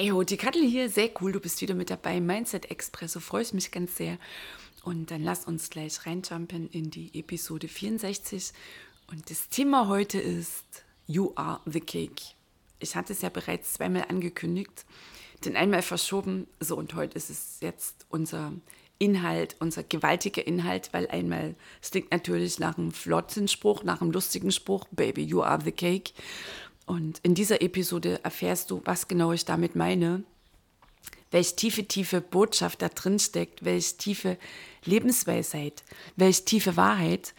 Hey ho, die Kattel hier, sehr cool, du bist wieder mit dabei. Mindset Expresso, freue ich mich ganz sehr. Und dann lass uns gleich reinjumpen in die Episode 64. Und das Thema heute ist You are the Cake. Ich hatte es ja bereits zweimal angekündigt, denn einmal verschoben. So, und heute ist es jetzt unser Inhalt, unser gewaltiger Inhalt, weil einmal, es klingt natürlich nach einem flotten Spruch, nach einem lustigen Spruch, Baby, you are the cake. Und in dieser Episode erfährst du, was genau ich damit meine, welche tiefe, tiefe Botschaft da drin steckt, welche tiefe Lebensweisheit, welche tiefe Wahrheit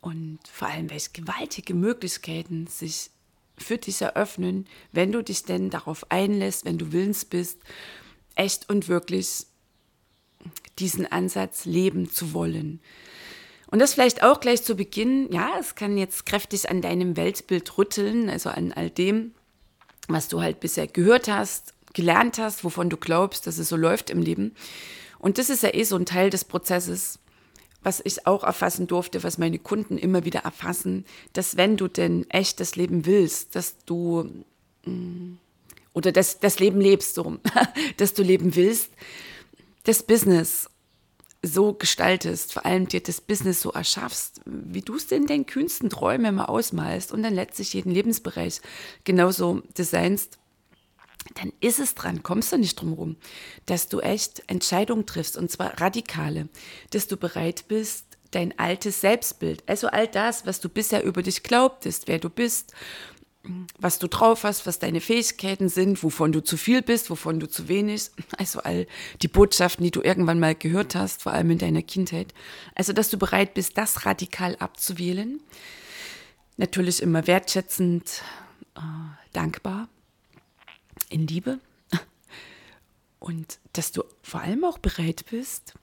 und vor allem welche gewaltige Möglichkeiten sich für dich eröffnen, wenn du dich denn darauf einlässt, wenn du willens bist, echt und wirklich diesen Ansatz leben zu wollen. Und das vielleicht auch gleich zu Beginn, ja, es kann jetzt kräftig an deinem Weltbild rütteln, also an all dem, was du halt bisher gehört hast, gelernt hast, wovon du glaubst, dass es so läuft im Leben. Und das ist ja eh so ein Teil des Prozesses, was ich auch erfassen durfte, was meine Kunden immer wieder erfassen, dass wenn du denn echt das Leben willst, dass du mm, oder das, das Leben lebst, so, dass du leben willst, das Business so gestaltest, vor allem dir das Business so erschaffst, wie du es in den kühnsten Träumen immer ausmalst und dann letztlich jeden Lebensbereich genauso designst, dann ist es dran, kommst du nicht drum rum, dass du echt Entscheidungen triffst und zwar radikale, dass du bereit bist, dein altes Selbstbild, also all das, was du bisher über dich glaubtest, wer du bist was du drauf hast, was deine Fähigkeiten sind, wovon du zu viel bist, wovon du zu wenig. Also all die Botschaften, die du irgendwann mal gehört hast, vor allem in deiner Kindheit. Also, dass du bereit bist, das radikal abzuwählen. Natürlich immer wertschätzend, äh, dankbar, in Liebe. Und dass du vor allem auch bereit bist,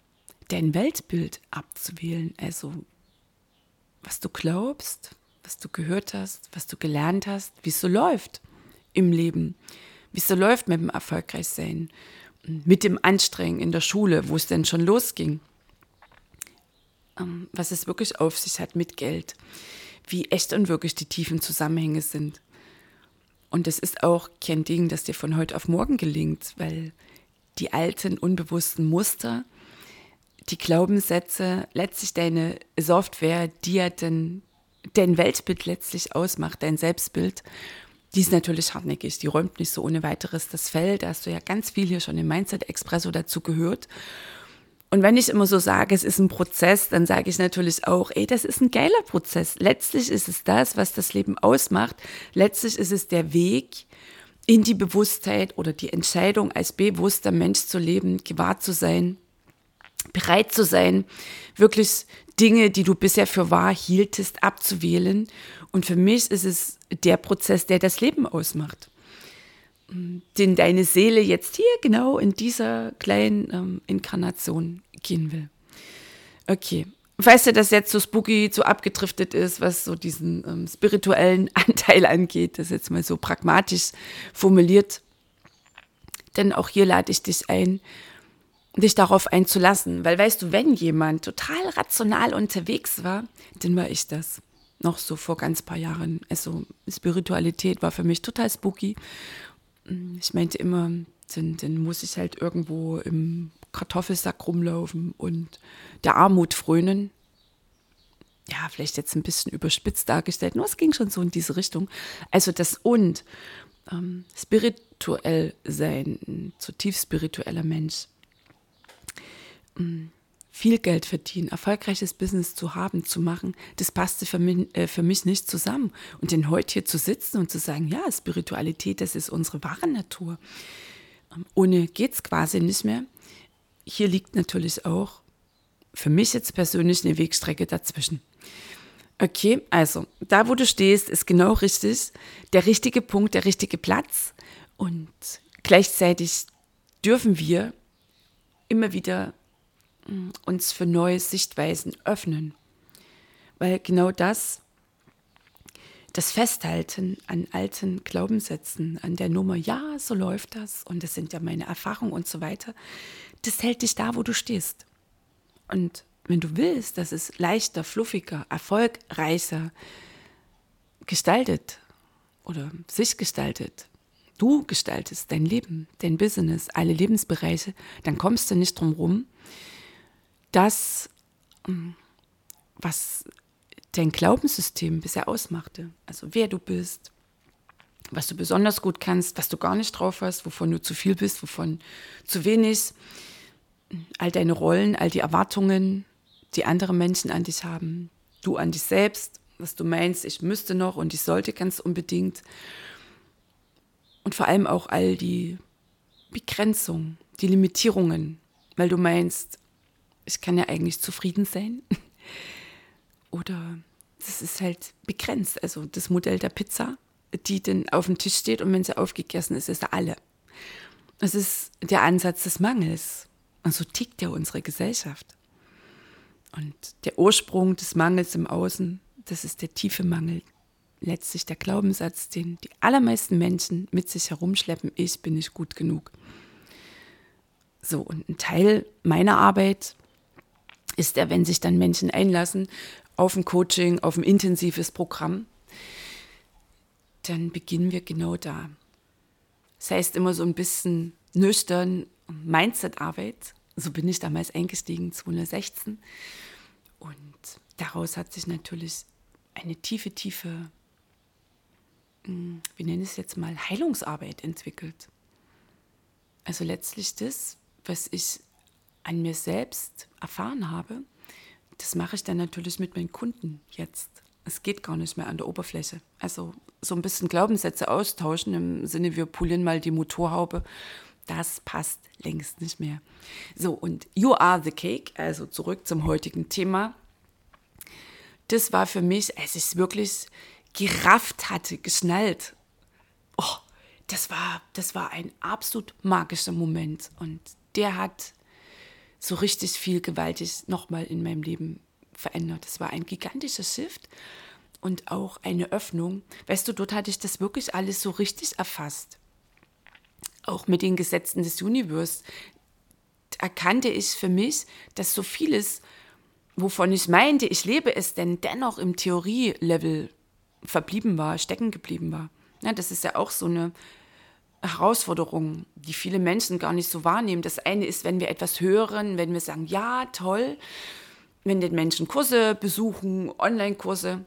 dein Weltbild abzuwählen. Also, was du glaubst, was du gehört hast, was du gelernt hast, wie es so läuft im Leben, wie es so läuft mit dem Erfolgreichsein, mit dem Anstrengen in der Schule, wo es denn schon losging, ähm, was es wirklich auf sich hat mit Geld, wie echt und wirklich die tiefen Zusammenhänge sind. Und es ist auch kein Ding, das dir von heute auf morgen gelingt, weil die alten, unbewussten Muster, die Glaubenssätze, letztlich deine Software, die ja dann dein Weltbild letztlich ausmacht, dein Selbstbild, die ist natürlich hartnäckig, die räumt nicht so ohne weiteres das Feld. Da hast du ja ganz viel hier schon im Mindset Expresso dazu gehört. Und wenn ich immer so sage, es ist ein Prozess, dann sage ich natürlich auch, ey, das ist ein geiler Prozess. Letztlich ist es das, was das Leben ausmacht. Letztlich ist es der Weg in die Bewusstheit oder die Entscheidung, als bewusster Mensch zu leben, gewahr zu sein, bereit zu sein, wirklich Dinge, die du bisher für wahr hieltest, abzuwählen. Und für mich ist es der Prozess, der das Leben ausmacht. Den deine Seele jetzt hier genau in dieser kleinen ähm, Inkarnation gehen will. Okay. Weißt du, dass jetzt so spooky, so abgedriftet ist, was so diesen ähm, spirituellen Anteil angeht, das jetzt mal so pragmatisch formuliert. Denn auch hier lade ich dich ein, dich darauf einzulassen. Weil weißt du, wenn jemand total rational unterwegs war, dann war ich das. Noch so vor ganz paar Jahren. Also Spiritualität war für mich total spooky. Ich meinte immer, dann, dann muss ich halt irgendwo im Kartoffelsack rumlaufen und der Armut frönen. Ja, vielleicht jetzt ein bisschen überspitzt dargestellt, nur es ging schon so in diese Richtung. Also das und ähm, spirituell sein, ein zutiefst spiritueller Mensch, viel Geld verdienen, erfolgreiches Business zu haben, zu machen, das passte für mich, äh, für mich nicht zusammen. Und denn heute hier zu sitzen und zu sagen, ja, Spiritualität, das ist unsere wahre Natur. Ähm, ohne es quasi nicht mehr. Hier liegt natürlich auch für mich jetzt persönlich eine Wegstrecke dazwischen. Okay, also da, wo du stehst, ist genau richtig. Der richtige Punkt, der richtige Platz. Und gleichzeitig dürfen wir immer wieder uns für neue Sichtweisen öffnen. Weil genau das, das Festhalten an alten Glaubenssätzen, an der Nummer, ja, so läuft das und das sind ja meine Erfahrungen und so weiter, das hält dich da, wo du stehst. Und wenn du willst, dass es leichter, fluffiger, erfolgreicher gestaltet oder sich gestaltet, du gestaltest dein Leben, dein Business, alle Lebensbereiche, dann kommst du nicht drum rum, das, ähm, was dein Glaubenssystem bisher ausmachte, also wer du bist, was du besonders gut kannst, was du gar nicht drauf hast, wovon du zu viel bist, wovon zu wenig, all deine Rollen, all die Erwartungen, die andere Menschen an dich haben, du an dich selbst, was du meinst, ich müsste noch und ich sollte ganz unbedingt. Und vor allem auch all die Begrenzungen, die Limitierungen, weil du meinst, ich kann ja eigentlich zufrieden sein. Oder das ist halt begrenzt. Also das Modell der Pizza, die dann auf dem Tisch steht und wenn sie aufgegessen ist, ist sie alle. Das ist der Ansatz des Mangels. Und so tickt ja unsere Gesellschaft. Und der Ursprung des Mangels im Außen, das ist der tiefe Mangel. Letztlich der Glaubenssatz, den die allermeisten Menschen mit sich herumschleppen, ich bin nicht gut genug. So, und ein Teil meiner Arbeit ist der, wenn sich dann Menschen einlassen auf ein Coaching, auf ein intensives Programm, dann beginnen wir genau da. Das heißt immer so ein bisschen nüchtern Mindset-Arbeit, so bin ich damals eingestiegen, 2016. Und daraus hat sich natürlich eine tiefe, tiefe, hm, wie nenne ich es jetzt mal, Heilungsarbeit entwickelt. Also letztlich das, was ich an mir selbst erfahren habe, das mache ich dann natürlich mit meinen Kunden jetzt. Es geht gar nicht mehr an der Oberfläche. Also so ein bisschen Glaubenssätze austauschen im Sinne, wir polieren mal die Motorhaube das passt längst nicht mehr. So, und You Are the Cake, also zurück zum heutigen Thema. Das war für mich, als ich es wirklich gerafft hatte, geschnallt. Oh, das war, das war ein absolut magischer Moment. Und der hat so richtig viel gewaltig nochmal in meinem Leben verändert. Das war ein gigantischer Shift und auch eine Öffnung. Weißt du, dort hatte ich das wirklich alles so richtig erfasst auch mit den Gesetzen des Universums, erkannte ich für mich, dass so vieles, wovon ich meinte, ich lebe es, denn dennoch im Theorie-Level verblieben war, stecken geblieben war. Ja, das ist ja auch so eine Herausforderung, die viele Menschen gar nicht so wahrnehmen. Das eine ist, wenn wir etwas hören, wenn wir sagen, ja, toll, wenn den Menschen Kurse besuchen, Online-Kurse,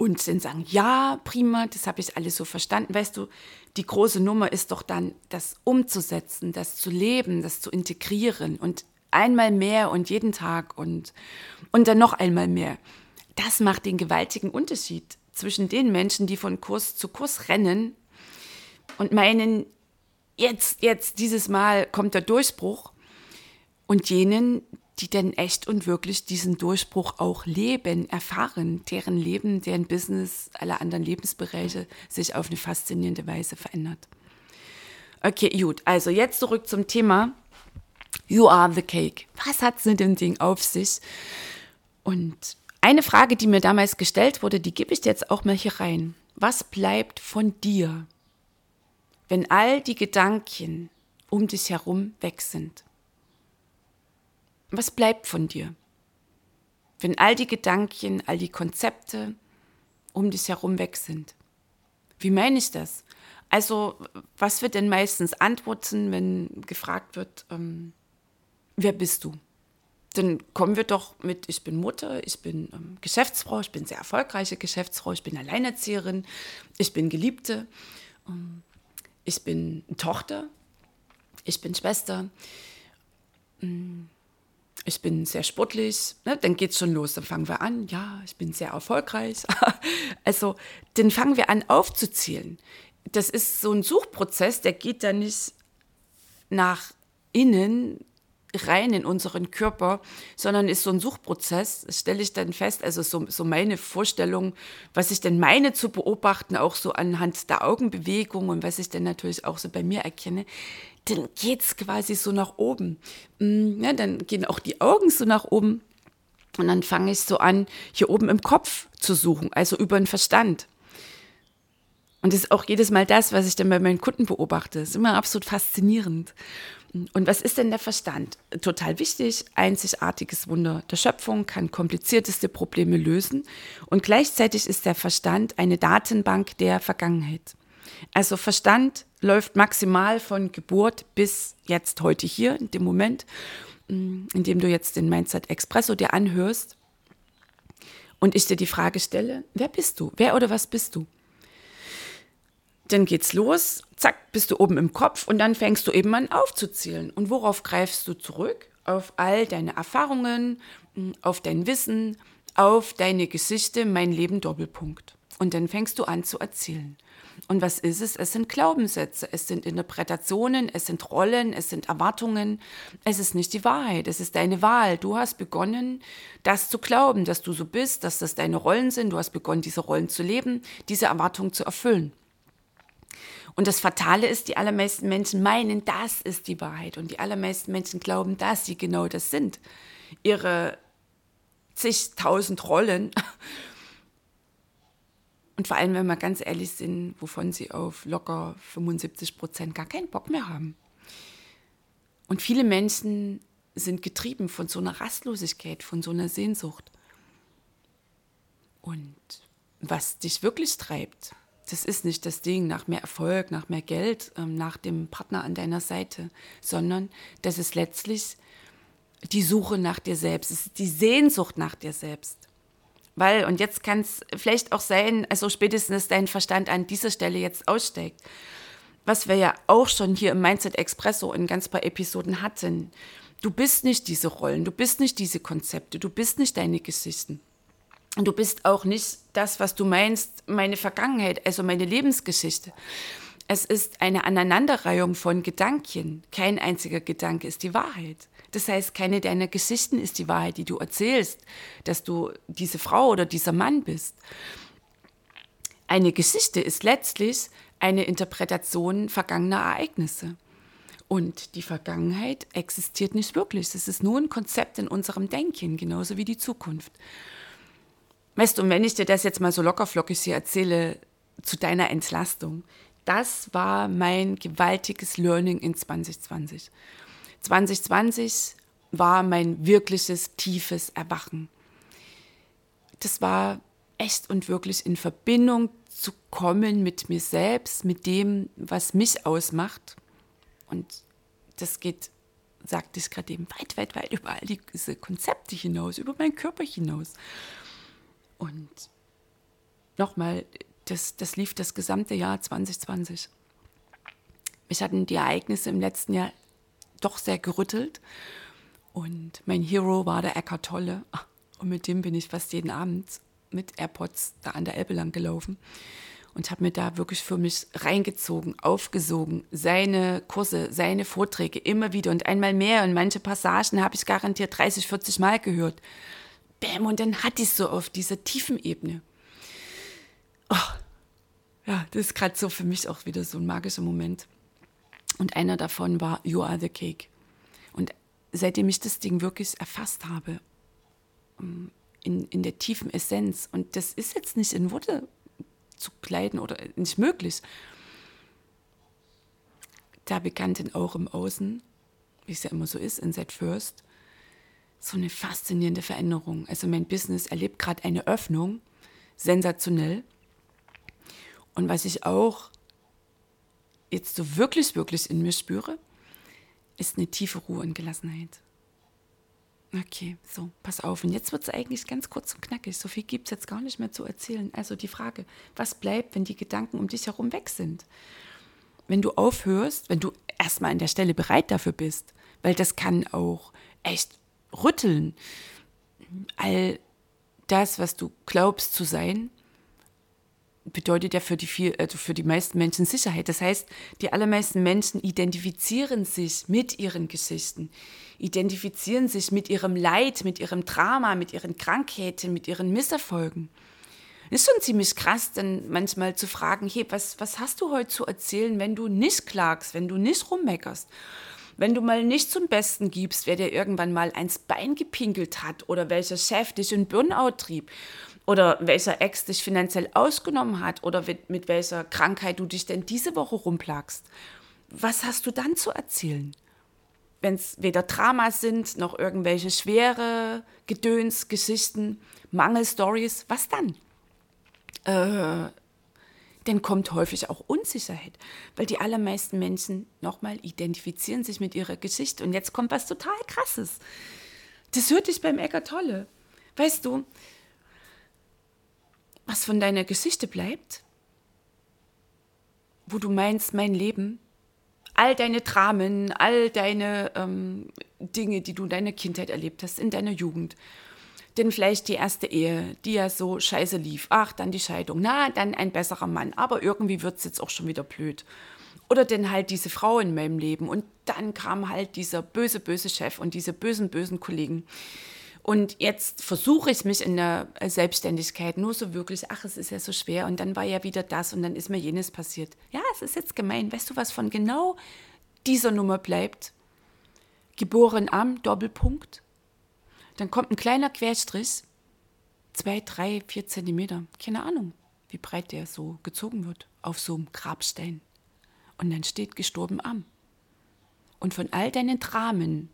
und dann sagen, ja, prima, das habe ich alles so verstanden. Weißt du, die große Nummer ist doch dann, das umzusetzen, das zu leben, das zu integrieren und einmal mehr und jeden Tag und, und dann noch einmal mehr. Das macht den gewaltigen Unterschied zwischen den Menschen, die von Kurs zu Kurs rennen und meinen, jetzt, jetzt, dieses Mal kommt der Durchbruch und jenen, die denn echt und wirklich diesen Durchbruch auch leben, erfahren, deren Leben, deren Business, alle anderen Lebensbereiche sich auf eine faszinierende Weise verändert. Okay, gut. Also jetzt zurück zum Thema. You are the cake. Was hat es mit dem Ding auf sich? Und eine Frage, die mir damals gestellt wurde, die gebe ich jetzt auch mal hier rein. Was bleibt von dir, wenn all die Gedanken um dich herum weg sind? Was bleibt von dir? Wenn all die Gedanken, all die Konzepte um dich herum weg sind. Wie meine ich das? Also, was wird denn meistens antworten, wenn gefragt wird, ähm, wer bist du? Dann kommen wir doch mit, ich bin Mutter, ich bin ähm, Geschäftsfrau, ich bin sehr erfolgreiche Geschäftsfrau, ich bin Alleinerzieherin, ich bin Geliebte, ähm, ich bin Tochter, ich bin Schwester. Ähm, ich bin sehr sportlich, ne, dann es schon los. Dann fangen wir an, ja, ich bin sehr erfolgreich. also, dann fangen wir an aufzuzählen. Das ist so ein Suchprozess, der geht dann nicht nach innen, rein in unseren Körper, sondern ist so ein Suchprozess, stelle ich dann fest, also so, so meine Vorstellung, was ich denn meine zu beobachten, auch so anhand der Augenbewegung und was ich dann natürlich auch so bei mir erkenne, dann geht es quasi so nach oben. Mm, ja, dann gehen auch die Augen so nach oben und dann fange ich so an, hier oben im Kopf zu suchen, also über den Verstand. Und das ist auch jedes Mal das, was ich dann bei meinen Kunden beobachte. Das ist immer absolut faszinierend. Und was ist denn der Verstand? Total wichtig, einzigartiges Wunder der Schöpfung, kann komplizierteste Probleme lösen und gleichzeitig ist der Verstand eine Datenbank der Vergangenheit. Also Verstand läuft maximal von Geburt bis jetzt heute hier, in dem Moment, mm, in dem du jetzt den Mindset Expresso dir anhörst und ich dir die Frage stelle, wer bist du? Wer oder was bist du? Dann geht's los, zack, bist du oben im Kopf und dann fängst du eben an aufzuzählen. Und worauf greifst du zurück? Auf all deine Erfahrungen, hm, auf dein Wissen, auf deine Geschichte, mein Leben Doppelpunkt. Und dann fängst du an zu erzählen. Und was ist es? Es sind Glaubenssätze, es sind Interpretationen, es sind Rollen, es sind Erwartungen. Es ist nicht die Wahrheit, es ist deine Wahl. Du hast begonnen, das zu glauben, dass du so bist, dass das deine Rollen sind. Du hast begonnen, diese Rollen zu leben, diese Erwartungen zu erfüllen. Und das Fatale ist, die allermeisten Menschen meinen, das ist die Wahrheit. Und die allermeisten Menschen glauben, dass sie genau das sind. Ihre zigtausend Rollen. Und vor allem, wenn wir ganz ehrlich sind, wovon sie auf locker 75 Prozent gar keinen Bock mehr haben. Und viele Menschen sind getrieben von so einer Rastlosigkeit, von so einer Sehnsucht. Und was dich wirklich treibt, das ist nicht das Ding nach mehr Erfolg, nach mehr Geld, ähm, nach dem Partner an deiner Seite, sondern das ist letztlich die Suche nach dir selbst, es ist die Sehnsucht nach dir selbst. Weil, und jetzt kann es vielleicht auch sein, also spätestens dein Verstand an dieser Stelle jetzt aussteigt, was wir ja auch schon hier im Mindset Expresso in ganz paar Episoden hatten. Du bist nicht diese Rollen, du bist nicht diese Konzepte, du bist nicht deine Geschichten. Du bist auch nicht das, was du meinst, meine Vergangenheit, also meine Lebensgeschichte. Es ist eine Aneinanderreihung von Gedanken. Kein einziger Gedanke ist die Wahrheit. Das heißt, keine deiner Geschichten ist die Wahrheit, die du erzählst, dass du diese Frau oder dieser Mann bist. Eine Geschichte ist letztlich eine Interpretation vergangener Ereignisse. Und die Vergangenheit existiert nicht wirklich. Es ist nur ein Konzept in unserem Denken, genauso wie die Zukunft. Weißt du, und wenn ich dir das jetzt mal so lockerflockig hier erzähle, zu deiner Entlastung, das war mein gewaltiges Learning in 2020. 2020 war mein wirkliches, tiefes Erwachen. Das war echt und wirklich in Verbindung zu kommen mit mir selbst, mit dem, was mich ausmacht. Und das geht, sagte ich gerade eben, weit, weit, weit über all diese Konzepte hinaus, über meinen Körper hinaus. Und nochmal, das, das lief das gesamte Jahr 2020. Mich hatten die Ereignisse im letzten Jahr doch sehr gerüttelt. Und mein Hero war der Eckart Tolle. Und mit dem bin ich fast jeden Abend mit AirPods da an der Elbe lang gelaufen und habe mir da wirklich für mich reingezogen, aufgesogen, seine Kurse, seine Vorträge immer wieder und einmal mehr und manche Passagen habe ich garantiert 30, 40 Mal gehört bäm, und dann hatte ich so auf dieser tiefen Ebene. Oh, ja, das ist gerade so für mich auch wieder so ein magischer Moment. Und einer davon war You Are the Cake. Und seitdem ich das Ding wirklich erfasst habe, ähm, in, in der tiefen Essenz, und das ist jetzt nicht in Worte zu kleiden oder nicht möglich, da begann dann auch im Außen, wie es ja immer so ist, in Set First, so eine faszinierende Veränderung. Also mein Business erlebt gerade eine Öffnung, sensationell. Und was ich auch jetzt so wirklich, wirklich in mir spüre, ist eine tiefe Ruhe und Gelassenheit. Okay, so, pass auf. Und jetzt wird es eigentlich ganz kurz und knackig. So viel gibt es jetzt gar nicht mehr zu erzählen. Also die Frage, was bleibt, wenn die Gedanken um dich herum weg sind? Wenn du aufhörst, wenn du erstmal an der Stelle bereit dafür bist, weil das kann auch echt rütteln. All das, was du glaubst zu sein, bedeutet ja für die, viel, also für die meisten Menschen Sicherheit. Das heißt, die allermeisten Menschen identifizieren sich mit ihren Geschichten, identifizieren sich mit ihrem Leid, mit ihrem Drama, mit ihren Krankheiten, mit ihren Misserfolgen. Ist schon ziemlich krass, dann manchmal zu fragen, hey, was, was hast du heute zu erzählen, wenn du nicht klagst, wenn du nicht rummeckerst? Wenn du mal nicht zum Besten gibst, wer dir irgendwann mal eins Bein gepinkelt hat oder welcher Chef dich in Burnout trieb oder welcher Ex dich finanziell ausgenommen hat oder mit, welcher Krankheit du dich denn diese Woche rumplagst. Was hast du dann zu erzählen? Wenn es weder Dramas sind, noch irgendwelche schwere Gedöns, Geschichten, Mangelstories, was dann? Äh, dann kommt häufig auch Unsicherheit, weil die allermeisten Menschen nochmal identifizieren sich mit ihrer Geschichte. Und jetzt kommt was total Krasses. Das hört dich beim Eckart Tolle. Weißt du, was von deiner Geschichte bleibt, wo du meinst, mein Leben, all deine Dramen, all deine ähm, Dinge, die du in deiner Kindheit erlebt hast, in deiner Jugend, denn vielleicht die erste Ehe, die ja so scheiße lief, ach, dann die Scheidung, na, dann ein besserer Mann, aber irgendwie wird es jetzt auch schon wieder blöd. Oder denn halt diese Frau in meinem Leben und dann kam halt dieser böse, böse Chef und diese bösen, bösen Kollegen. Und jetzt versuche ich mich in der Selbstständigkeit nur so wirklich, ach, es ist ja so schwer und dann war ja wieder das und dann ist mir jenes passiert. Ja, es ist jetzt gemein. Weißt du, was von genau dieser Nummer bleibt? Geboren am Doppelpunkt. Dann kommt ein kleiner Querstrich, zwei, drei, vier Zentimeter, keine Ahnung, wie breit der so gezogen wird, auf so einem Grabstein. Und dann steht gestorben am. Und von all deinen Dramen,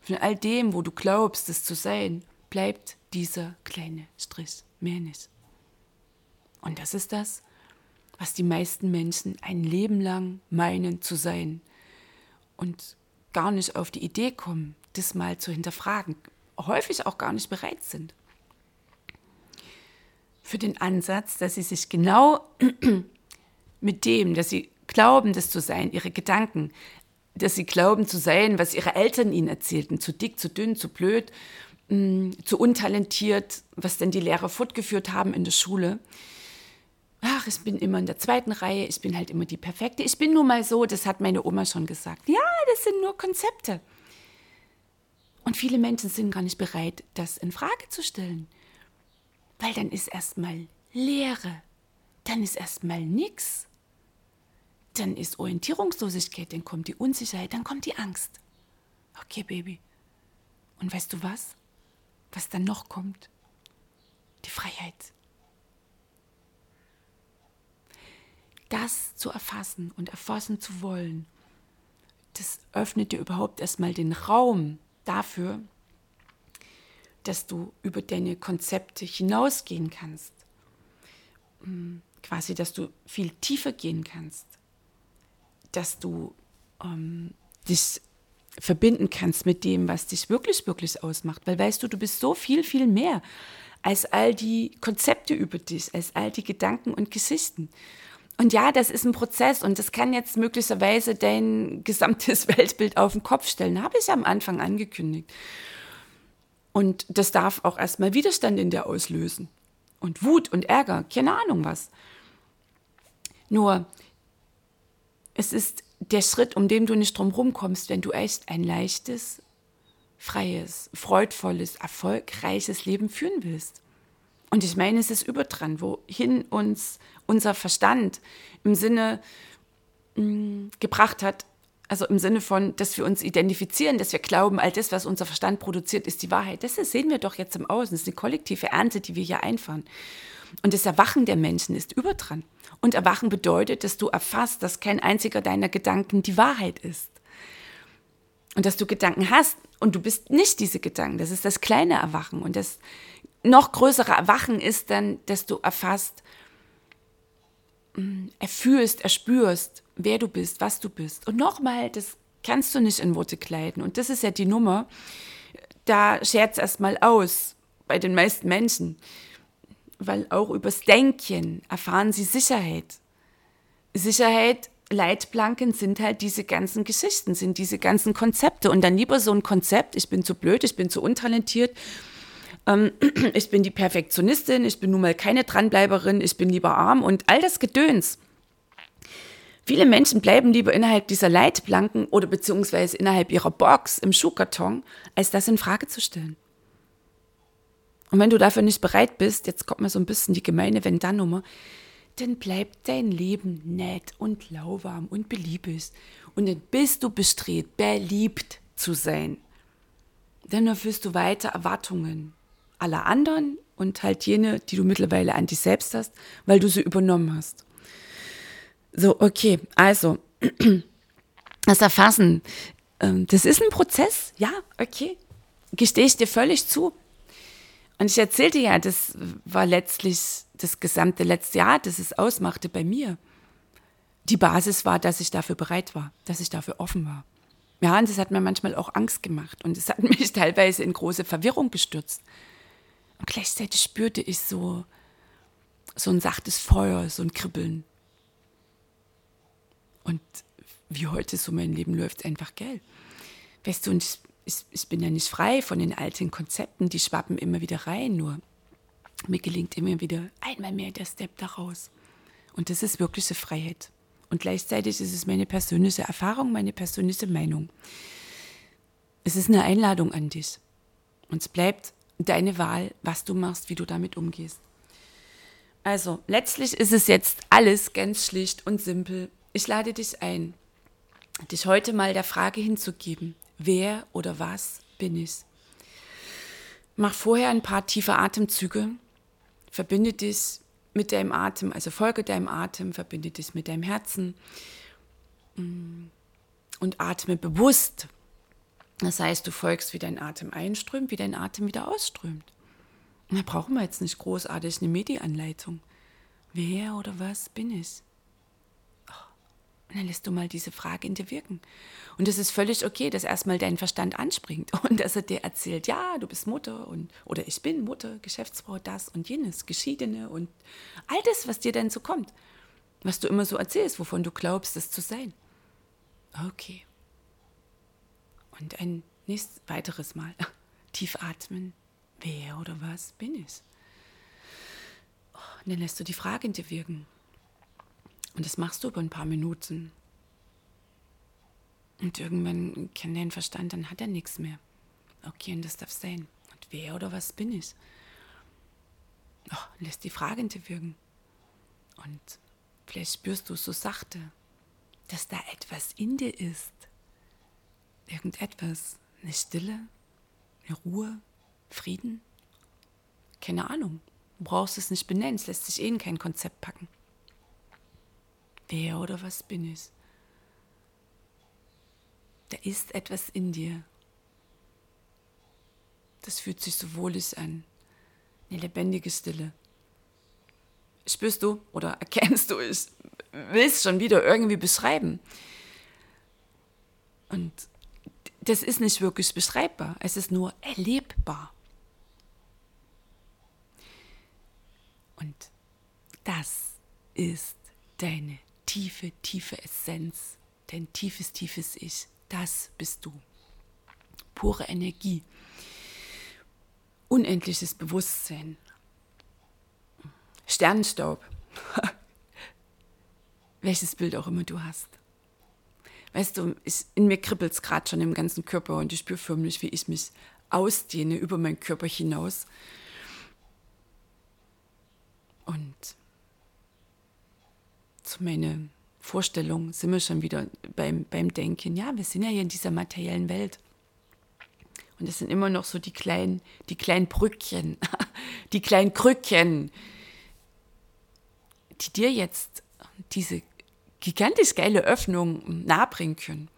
von all dem, wo du glaubst, es zu sein, bleibt dieser kleine Strich, mehr nicht. Und das ist das, was die meisten Menschen ein Leben lang meinen zu sein und gar nicht auf die Idee kommen, das mal zu hinterfragen, häufig auch gar nicht bereit sind. Für den Ansatz, dass sie sich genau mit dem, dass sie glauben, das zu sein, ihre Gedanken, dass sie glauben zu sein, was ihre Eltern ihnen erzählten, zu dick, zu dünn, zu blöd, mm, zu untalentiert, was denn die Lehrer fortgeführt haben in der Schule. Ach, ich bin immer in der zweiten Reihe, ich bin halt immer die Perfekte. Ich bin nun mal so, das hat meine Oma schon gesagt. Ja, das sind nur Konzepte. Und viele Menschen sind gar nicht bereit, das in Frage zu stellen. Weil dann ist erstmal Leere. Dann ist erstmal nichts dann ist Orientierungslosigkeit, dann kommt die Unsicherheit, dann kommt die Angst. Okay, Baby. Und weißt du was? Was dann noch kommt? Die Freiheit. Das zu erfassen und erfassen zu wollen, das öffnet dir überhaupt erstmal den Raum dafür, dass du über deine Konzepte hinausgehen kannst. Hm, quasi, dass du viel tiefer gehen kannst dass du ähm, dich verbinden kannst mit dem, was dich wirklich, wirklich ausmacht. Weil weißt du, du bist so viel, viel mehr als all die Konzepte über dich, als all die Gedanken und Geschichten. Und ja, das ist ein Prozess und das kann jetzt möglicherweise dein gesamtes Weltbild auf den Kopf stellen. Habe ich am Anfang angekündigt. Und das darf auch erstmal Widerstand in dir auslösen. Und Wut und Ärger, keine Ahnung was. Nur es ist der Schritt, um den du nicht drum rumkommst, wenn du echt ein leichtes, freies, freudvolles, erfolgreiches Leben führen willst. Und ich meine, es ist überdran, wohin uns unser Verstand im Sinne mh, mm, gebracht hat, also im Sinne von, dass wir uns identifizieren, dass wir glauben, all das, was unser Verstand produziert, ist die Wahrheit. Das sehen wir doch jetzt im Außen. Das ist eine kollektive Ernte, die wir hier einfahren. Und das Erwachen der Menschen ist überdran. Und Erwachen bedeutet, dass du erfasst, dass kein einziger deiner Gedanken die Wahrheit ist. Und dass du Gedanken hast und du bist nicht diese Gedanken. Das ist das kleine Erwachen. Und das noch größere Erwachen ist dann, dass du erfasst, mm, erfühlst, erspürst, wer du bist, was du bist. Und nochmal, das kannst du nicht in Worte kleiden. Und das ist ja die Nummer. Da schert es erstmal aus bei den meisten Menschen weil auch übers Denken erfahren sie Sicherheit. Sicherheit, Leitplanken sind halt diese ganzen Geschichten, sind diese ganzen Konzepte. Und dann lieber so ein Konzept, ich bin zu blöd, ich bin zu untalentiert, ähm, ich bin die Perfektionistin, ich bin nun mal keine Dranbleiberin, ich bin lieber arm und all das Gedöns. Viele Menschen bleiben lieber innerhalb dieser Leitplanken oder beziehungsweise innerhalb ihrer Box im Schuhkarton, als das in Frage zu stellen. Und wenn du dafür nicht bereit bist, jetzt kommt mal so ein bisschen die gemeine Wenn-Dann-Nummer, dann bleibt dein Leben nett und lauwarm und beliebig. Und dann bist du bestrebt, beliebt zu sein. Dann erfüllst du weiter Erwartungen aller anderen und halt jene, die du mittlerweile an dich selbst hast, weil du sie übernommen hast. So, okay, also das Erfassen, ähm, das ist ein Prozess, ja, okay, gestehe ich dir völlig zu. Und ich erzählte ja, das war letztlich das gesamte letzte Jahr, das es ausmachte bei mir. Die Basis war, dass ich dafür bereit war, dass ich dafür offen war. Ja, und das hat mir manchmal auch Angst gemacht und es hat mich teilweise in große Verwirrung gestürzt. Und gleichzeitig spürte ich so, so ein sachtes Feuer, so ein Kribbeln. Und wie heute so mein Leben läuft, einfach geil. Weißt du, und ich, ich, ich bin ja nicht frei von den alten Konzepten, die schwappen immer wieder rein, nur mir gelingt immer wieder einmal mehr der Step daraus. Und das ist wirkliche Freiheit. Und gleichzeitig ist es meine persönliche Erfahrung, meine persönliche Meinung. Es ist eine Einladung an dich. Und es bleibt deine Wahl, was du machst, wie du damit umgehst. Also, letztlich ist es jetzt alles ganz schlicht und simpel. Ich lade dich ein, dich heute mal der Frage hinzugeben, wer oder was bin ich? Mach vorher ein paar tiefe Atemzüge, verbinde dich mit deinem Atem, also folge deinem Atem, verbinde dich mit deinem Herzen und atme bewusst. Das heißt, du folgst, wie dein Atem einströmt, wie dein Atem wieder ausströmt. Und da brauchen wir jetzt nicht großartig eine Medi-Anleitung. Wer oder was bin ich? Und dann lässt du mal diese Frage in dir wirken. Und es ist völlig okay, dass erstmal dein Verstand anspringt und dass er dir erzählt, ja, du bist Mutter und oder ich bin Mutter, Geschäftsfrau, das und jenes, Geschiedene und all das, was dir dann so kommt, was du immer so erzählst, wovon du glaubst, es zu sein. Okay. Und ein nächstes weiteres Mal tief atmen. Wer oder was bin ich? Und dann lässt du die Frage in dir wirken. Und das machst du über ein paar Minuten. Und irgendwann kennt dein Verstand, dann hat er nichts mehr. Okay, und das darf sein. Und wer oder was bin ich? Oh, lässt die Frage in dir wirken. Und vielleicht spürst du so sachte, dass da etwas in dir ist. Irgendetwas. Eine Stille, eine Ruhe, Frieden. Keine Ahnung. Du brauchst es nicht benennen, es lässt sich eh in kein Konzept packen. Wer oder was bin ich? Da ist etwas in dir. Das fühlt sich so wohlig an. Eine lebendige Stille. Spürst du oder erkennst du, es schon wieder irgendwie beschreiben. Und das ist nicht wirklich beschreibbar, es ist nur erlebbar. Und das ist deine tiefe, tiefe Essenz, dein tiefes, tiefes Ich, das bist du. Pure Energie, unendliches Bewusstsein, Sternenstaub, welches Bild auch immer du hast. Weißt du, ich, in mir kribbelt es gerade schon im ganzen Körper und ich spüre förmlich, wie ich mich ausdehne über meinen Körper hinaus. Und zu meiner Vorstellung sind wir schon wieder beim, beim Denken, ja, wir sind ja hier in dieser materiellen Welt. Und es sind immer noch so die kleinen, die kleinen Brückchen, die kleinen Krückchen, die dir jetzt diese gigantisch geile Öffnung nahebringen können.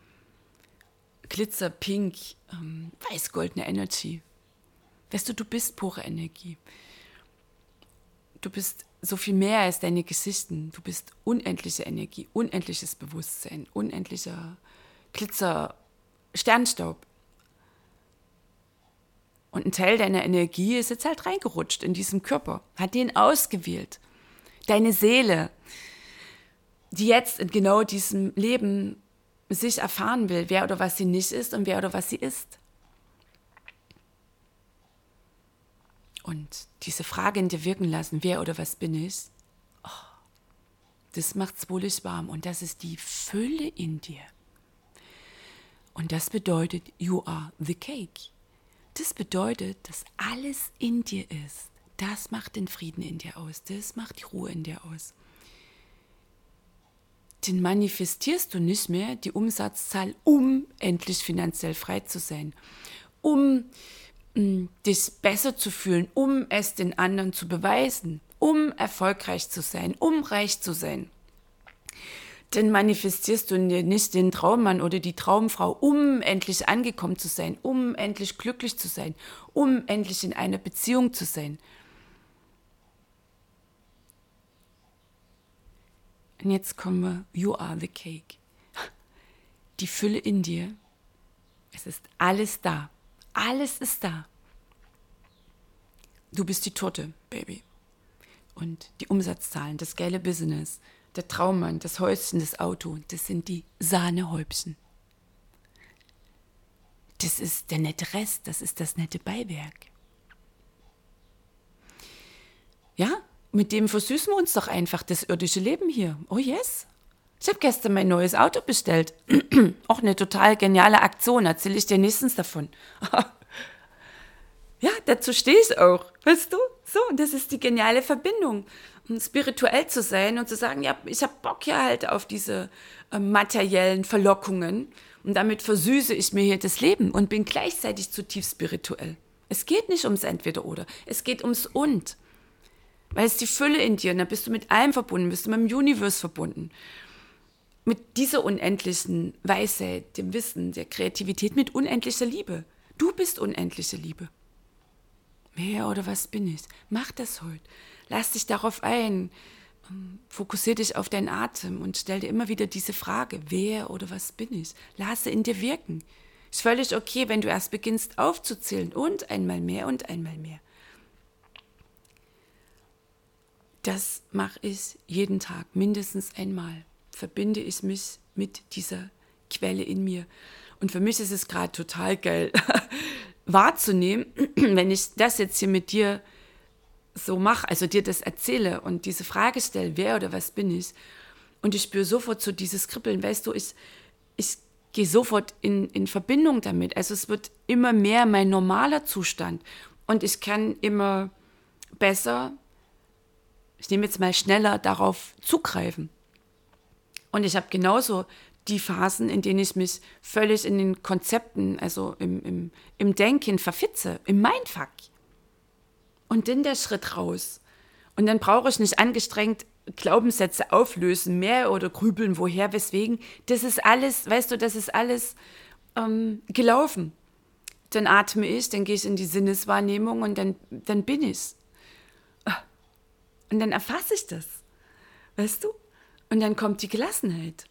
Glitzer, Pink, ähm, weiß-goldene Energy. Weißt du, du bist pure Energie. Du bist so viel mehr als deine Geschichten. Du bist unendliche Energie, unendliches Bewusstsein, unendlicher Glitzer, Sternstaub. Und ein Teil deiner Energie ist jetzt halt reingerutscht in diesem Körper, hat den ausgewählt. Deine Seele, die jetzt in genau diesem Leben sich erfahren will, wer oder was sie nicht ist und wer oder was sie ist. und diese Frage in dir wirken lassen, wer oder was bin ich, oh, das macht's wohlig warm und das ist die Fülle in dir. Und das bedeutet, you are the cake. Das bedeutet, dass alles in dir ist. Das macht den Frieden in dir aus. Das macht die Ruhe in dir aus. Den manifestierst du nicht mehr die Umsatzzahl, um endlich finanziell frei zu sein, um mm, dich besser zu fühlen, um es den anderen zu beweisen, um erfolgreich zu sein, um reich zu sein dann manifestierst du nicht den Traummann oder die Traumfrau, um endlich angekommen zu sein, um endlich glücklich zu sein, um endlich in einer Beziehung zu sein. Und jetzt kommen wir, you are the cake. Die Fülle in dir. Es ist alles da. Alles ist da. Du bist die Torte, Baby. Und die Umsatzzahlen, das geile Business, der Traummann, das Häuschen, das Auto, das sind die Sahnehäubchen. Das ist der nette Rest, das ist das nette Beiwerk. Ja, mit dem versüßen wir uns doch einfach das irdische Leben hier. Oh yes. Ich habe gestern mein neues Auto bestellt. Auch eine total geniale Aktion, erzähle ich dir nächstens davon. ja, dazu stehe ich auch, weißt du? So, das ist die geniale Verbindung spirituell zu sein und zu sagen, ja, ich habe Bock ja halt auf diese äh, materiellen Verlockungen und damit versüße ich mir hier das Leben und bin gleichzeitig zutiefst spirituell. Es geht nicht ums Entweder-Oder, es geht ums Und. Weil es die Fülle in dir, und dann bist du mit allem verbunden, bist du mit dem Universum verbunden. Mit dieser unendlichen Weisheit, dem Wissen, der Kreativität, mit unendlicher Liebe. Du bist unendliche Liebe. Wer oder was bin ich? Mach das heute. Lass dich darauf ein. Fokussiere dich auf deinen Atem und stell dir immer wieder diese Frage, wer oder was bin ich? Lasse in dir wirken. Ist völlig okay, wenn du erst beginnst aufzuzählen und einmal mehr und einmal mehr. Das mache ich jeden Tag, mindestens einmal. Verbinde ich mich mit dieser Quelle in mir. Und für mich ist es gerade total geil wahrzunehmen, wenn ich das jetzt hier mit dir so mache, also dir das erzähle und diese Frage stelle, wer oder was bin ich? Und ich spüre sofort so dieses Kribbeln, weißt du, ich, ich gehe sofort in, in Verbindung damit. Also es wird immer mehr mein normaler Zustand und ich kann immer besser, ich nehme jetzt mal schneller darauf zugreifen. Und ich habe genauso die Phasen, in denen ich mich völlig in den Konzepten, also im, im, im Denken verfitze, im Mindfuck. Und dann der Schritt raus. Und dann brauche ich nicht angestrengt Glaubenssätze auflösen, mehr oder grübeln, woher, weswegen. Das ist alles, weißt du, das ist alles ähm, gelaufen. Dann atme ich, dann gehe ich in die Sinneswahrnehmung und dann, dann bin ich. Und dann erfasse ich das. Weißt du? Und dann kommt die Gelassenheit.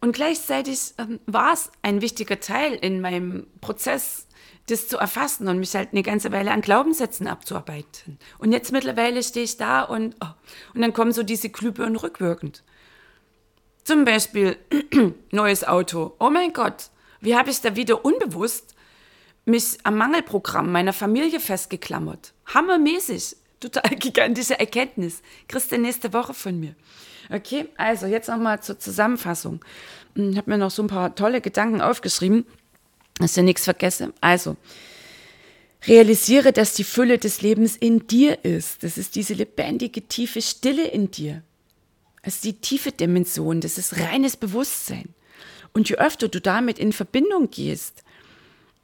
Und gleichzeitig ähm, war es ein wichtiger Teil in meinem Prozess, das zu erfassen und mich halt eine ganze Weile an Glaubenssätzen abzuarbeiten. Und jetzt mittlerweile stehe ich da und, oh, und dann kommen so diese Glühbirnen rückwirkend. Zum Beispiel neues Auto. Oh mein Gott, wie habe ich da wieder unbewusst mich am Mangelprogramm meiner Familie festgeklammert? Hammermäßig. Total gigantische Erkenntnis. Kriegst du nächste Woche von mir. Okay, also jetzt nochmal zur Zusammenfassung. Ich habe mir noch so ein paar tolle Gedanken aufgeschrieben dass ich nichts vergesse. Also, realisiere, dass die Fülle des Lebens in dir ist. Das ist diese lebendige, tiefe Stille in dir. Das ist die tiefe Dimension, das ist reines Bewusstsein. Und je öfter du damit in Verbindung gehst,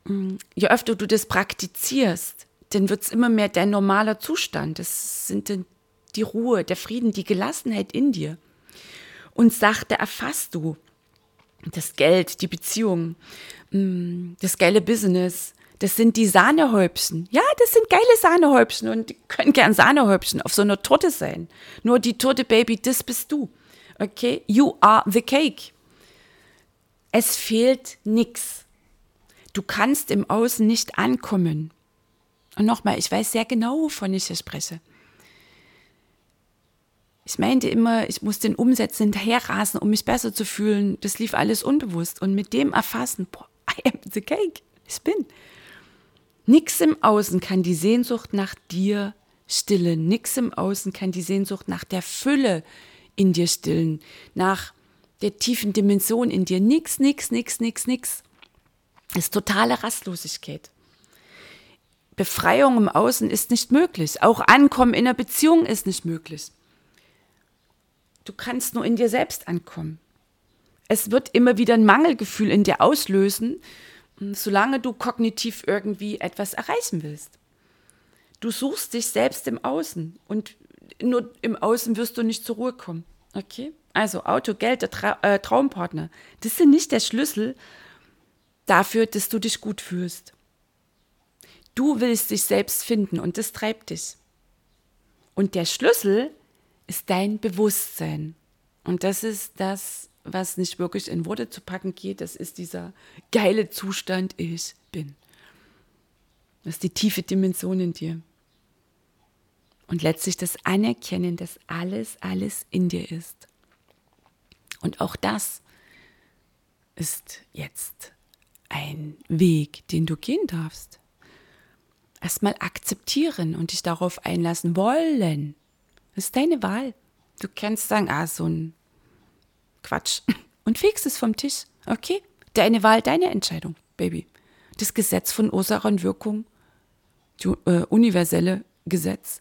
mm, je öfter du das praktizierst, dann wird es immer mehr dein normaler Zustand. Das sind dann die Ruhe, der Frieden, die Gelassenheit in dir. Und sachte erfasst du das Geld, die Beziehung, mm, das geile Business, das sind die Sahnehäubchen. Ja, das sind geile Sahnehäubchen und die können gern Sahnehäubchen auf so einer Torte sein. Nur die Torte, Baby, das bist du. Okay? You are the cake. Es fehlt nichts. Du kannst im Außen nicht ankommen. Und nochmal, ich weiß sehr genau, wovon ich hier spreche. Ich meinte immer, ich muss den Umsätzen hinterherrasen, um mich besser zu fühlen. Das lief alles unbewusst. Und mit dem Erfassen, boah, I am the cake. Ich bin. Nix im Außen kann die Sehnsucht nach dir stillen. Nix im Außen kann die Sehnsucht nach der Fülle in dir stillen, nach der tiefen Dimension in dir. Nix, nix, nix, nix, nix. Das ist totale Rastlosigkeit. Befreiung im Außen ist nicht möglich. Auch Ankommen in einer Beziehung ist nicht möglich. Du kannst nur in dir selbst ankommen. Es wird immer wieder ein Mangelgefühl in dir auslösen, solange du kognitiv irgendwie etwas erreichen willst. Du suchst dich selbst im Außen und nur im Außen wirst du nicht zur Ruhe kommen. Okay? Also Auto, Geld, der Tra äh, Traumpartner, das sind nicht der Schlüssel dafür, dass du dich gut fühlst. Du willst dich selbst finden und das treibt dich. Und der Schlüssel ist dein Bewusstsein. Und das ist das, was nicht wirklich in Worte zu packen geht. Das ist dieser geile Zustand, ich bin. Das ist die tiefe Dimension in dir. Und letztlich das Anerkennen, dass alles, alles in dir ist. Und auch das ist jetzt ein Weg, den du gehen darfst. Erstmal akzeptieren und dich darauf einlassen wollen. Das ist deine Wahl. Du kannst sagen, ah, so ein Quatsch. Und fegst es vom Tisch. Okay? Deine Wahl, deine Entscheidung, Baby. Das Gesetz von Ursache und Wirkung, die äh, universelle Gesetz,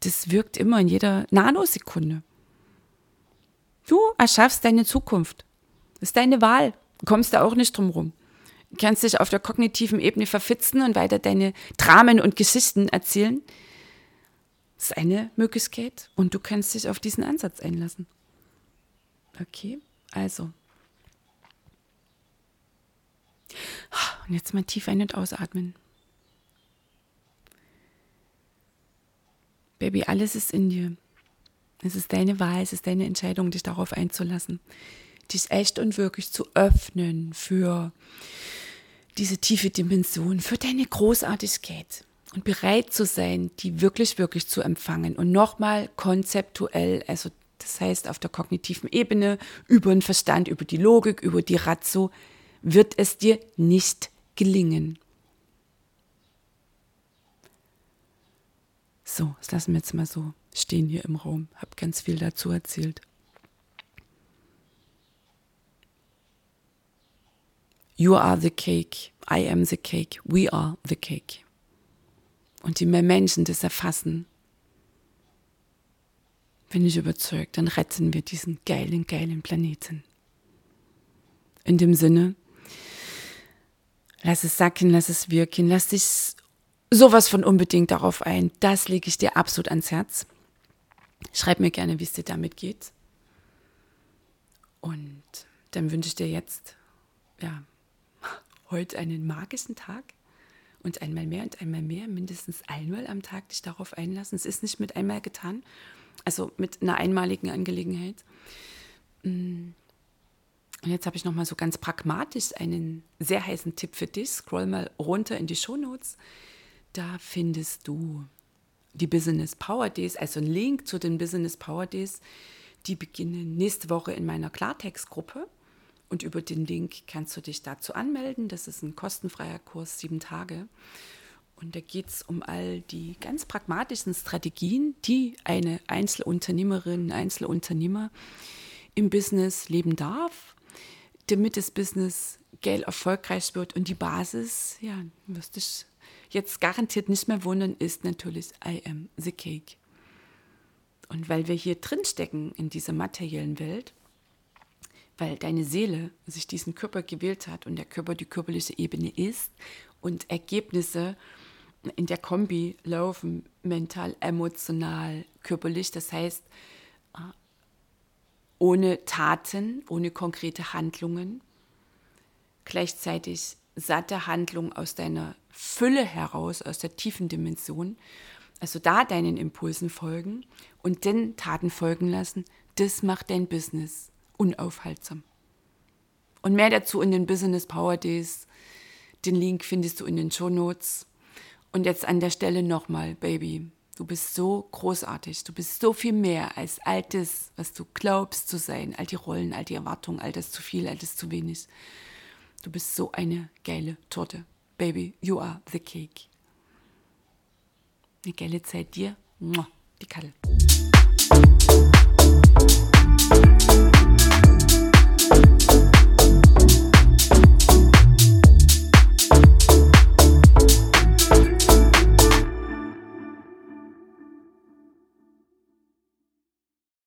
das wirkt immer in jeder Nanosekunde. Du erschaffst deine Zukunft. Das ist deine Wahl. Du kommst da auch nicht drum rum. Kannst dich auf der kognitiven Ebene verfitzen und weiter deine Dramen und Geschichten erzählen. Das ist eine Möglichkeit und du kannst dich auf diesen Ansatz einlassen. Okay, also. Und jetzt mal tief ein- und ausatmen. Baby, alles ist in dir. Es ist deine Wahl, es ist deine Entscheidung, dich darauf einzulassen. Dich echt und wirklich zu öffnen für diese tiefe Dimension, für deine Großartigkeit und bereit zu sein, die wirklich, wirklich zu empfangen. Und nochmal konzeptuell, also das heißt auf der kognitiven Ebene, über den Verstand, über die Logik, über die Ratio, wird es dir nicht gelingen. So, das lassen wir jetzt mal so stehen hier im Raum. Hab ganz viel dazu erzählt. You are the cake. I am the cake. We are the cake. Und je mehr Menschen das erfassen, bin ich überzeugt, dann retten wir diesen geilen, geilen Planeten. In dem Sinne, lass es sacken, lass es wirken, lass dich sowas von unbedingt darauf ein. Das lege ich dir absolut ans Herz. Schreib mir gerne, wie es dir damit geht. Und dann wünsche ich dir jetzt, ja, heute einen magischen Tag und einmal mehr und einmal mehr, mindestens einmal am Tag dich darauf einlassen. Es ist nicht mit einmal getan, also mit einer einmaligen Angelegenheit. Mm. Und jetzt habe ich noch mal so ganz pragmatisch einen sehr heißen Tipp für dich. Scroll mal runter in die Shownotes. Da findest du die Business Power Days, also einen Link zu den Business Power Days. Die beginnen nächste Woche in meiner Klartext-Gruppe. Und über den Link kannst du dich dazu anmelden. Das ist ein kostenfreier Kurs, sieben Tage. Und da geht es um all die ganz pragmatischen Strategien, die eine Einzelunternehmerin, Einzelunternehmer im Business leben darf, damit das Business geil erfolgreich wird. Und die Basis, ja, wirst dich jetzt garantiert nicht mehr wundern, ist natürlich I am the cake. Und weil wir hier drinstecken in dieser materiellen Welt, weil deine Seele sich diesen Körper gewählt hat und der Körper die körperliche Ebene ist und Ergebnisse in der Kombi laufen, mental, emotional, körperlich, das heißt, äh, ohne Taten, ohne konkrete Handlungen, gleichzeitig satte Handlung aus deiner Fülle heraus, aus der tiefen Dimension, also da deinen Impulsen folgen und den Taten folgen lassen, das macht dein Business unaufhaltsam. Und mehr dazu in den Business Power Days. Den Link findest du in den Show Notes. Und jetzt an der Stelle nochmal, Baby, du bist so großartig. Du bist so viel mehr als all das, was du glaubst zu sein. All die Rollen, all die Erwartungen, all das zu viel, all das zu wenig. Du bist so eine geile Torte. Baby, you are the cake. Eine geile Zeit dir. Die Kattel.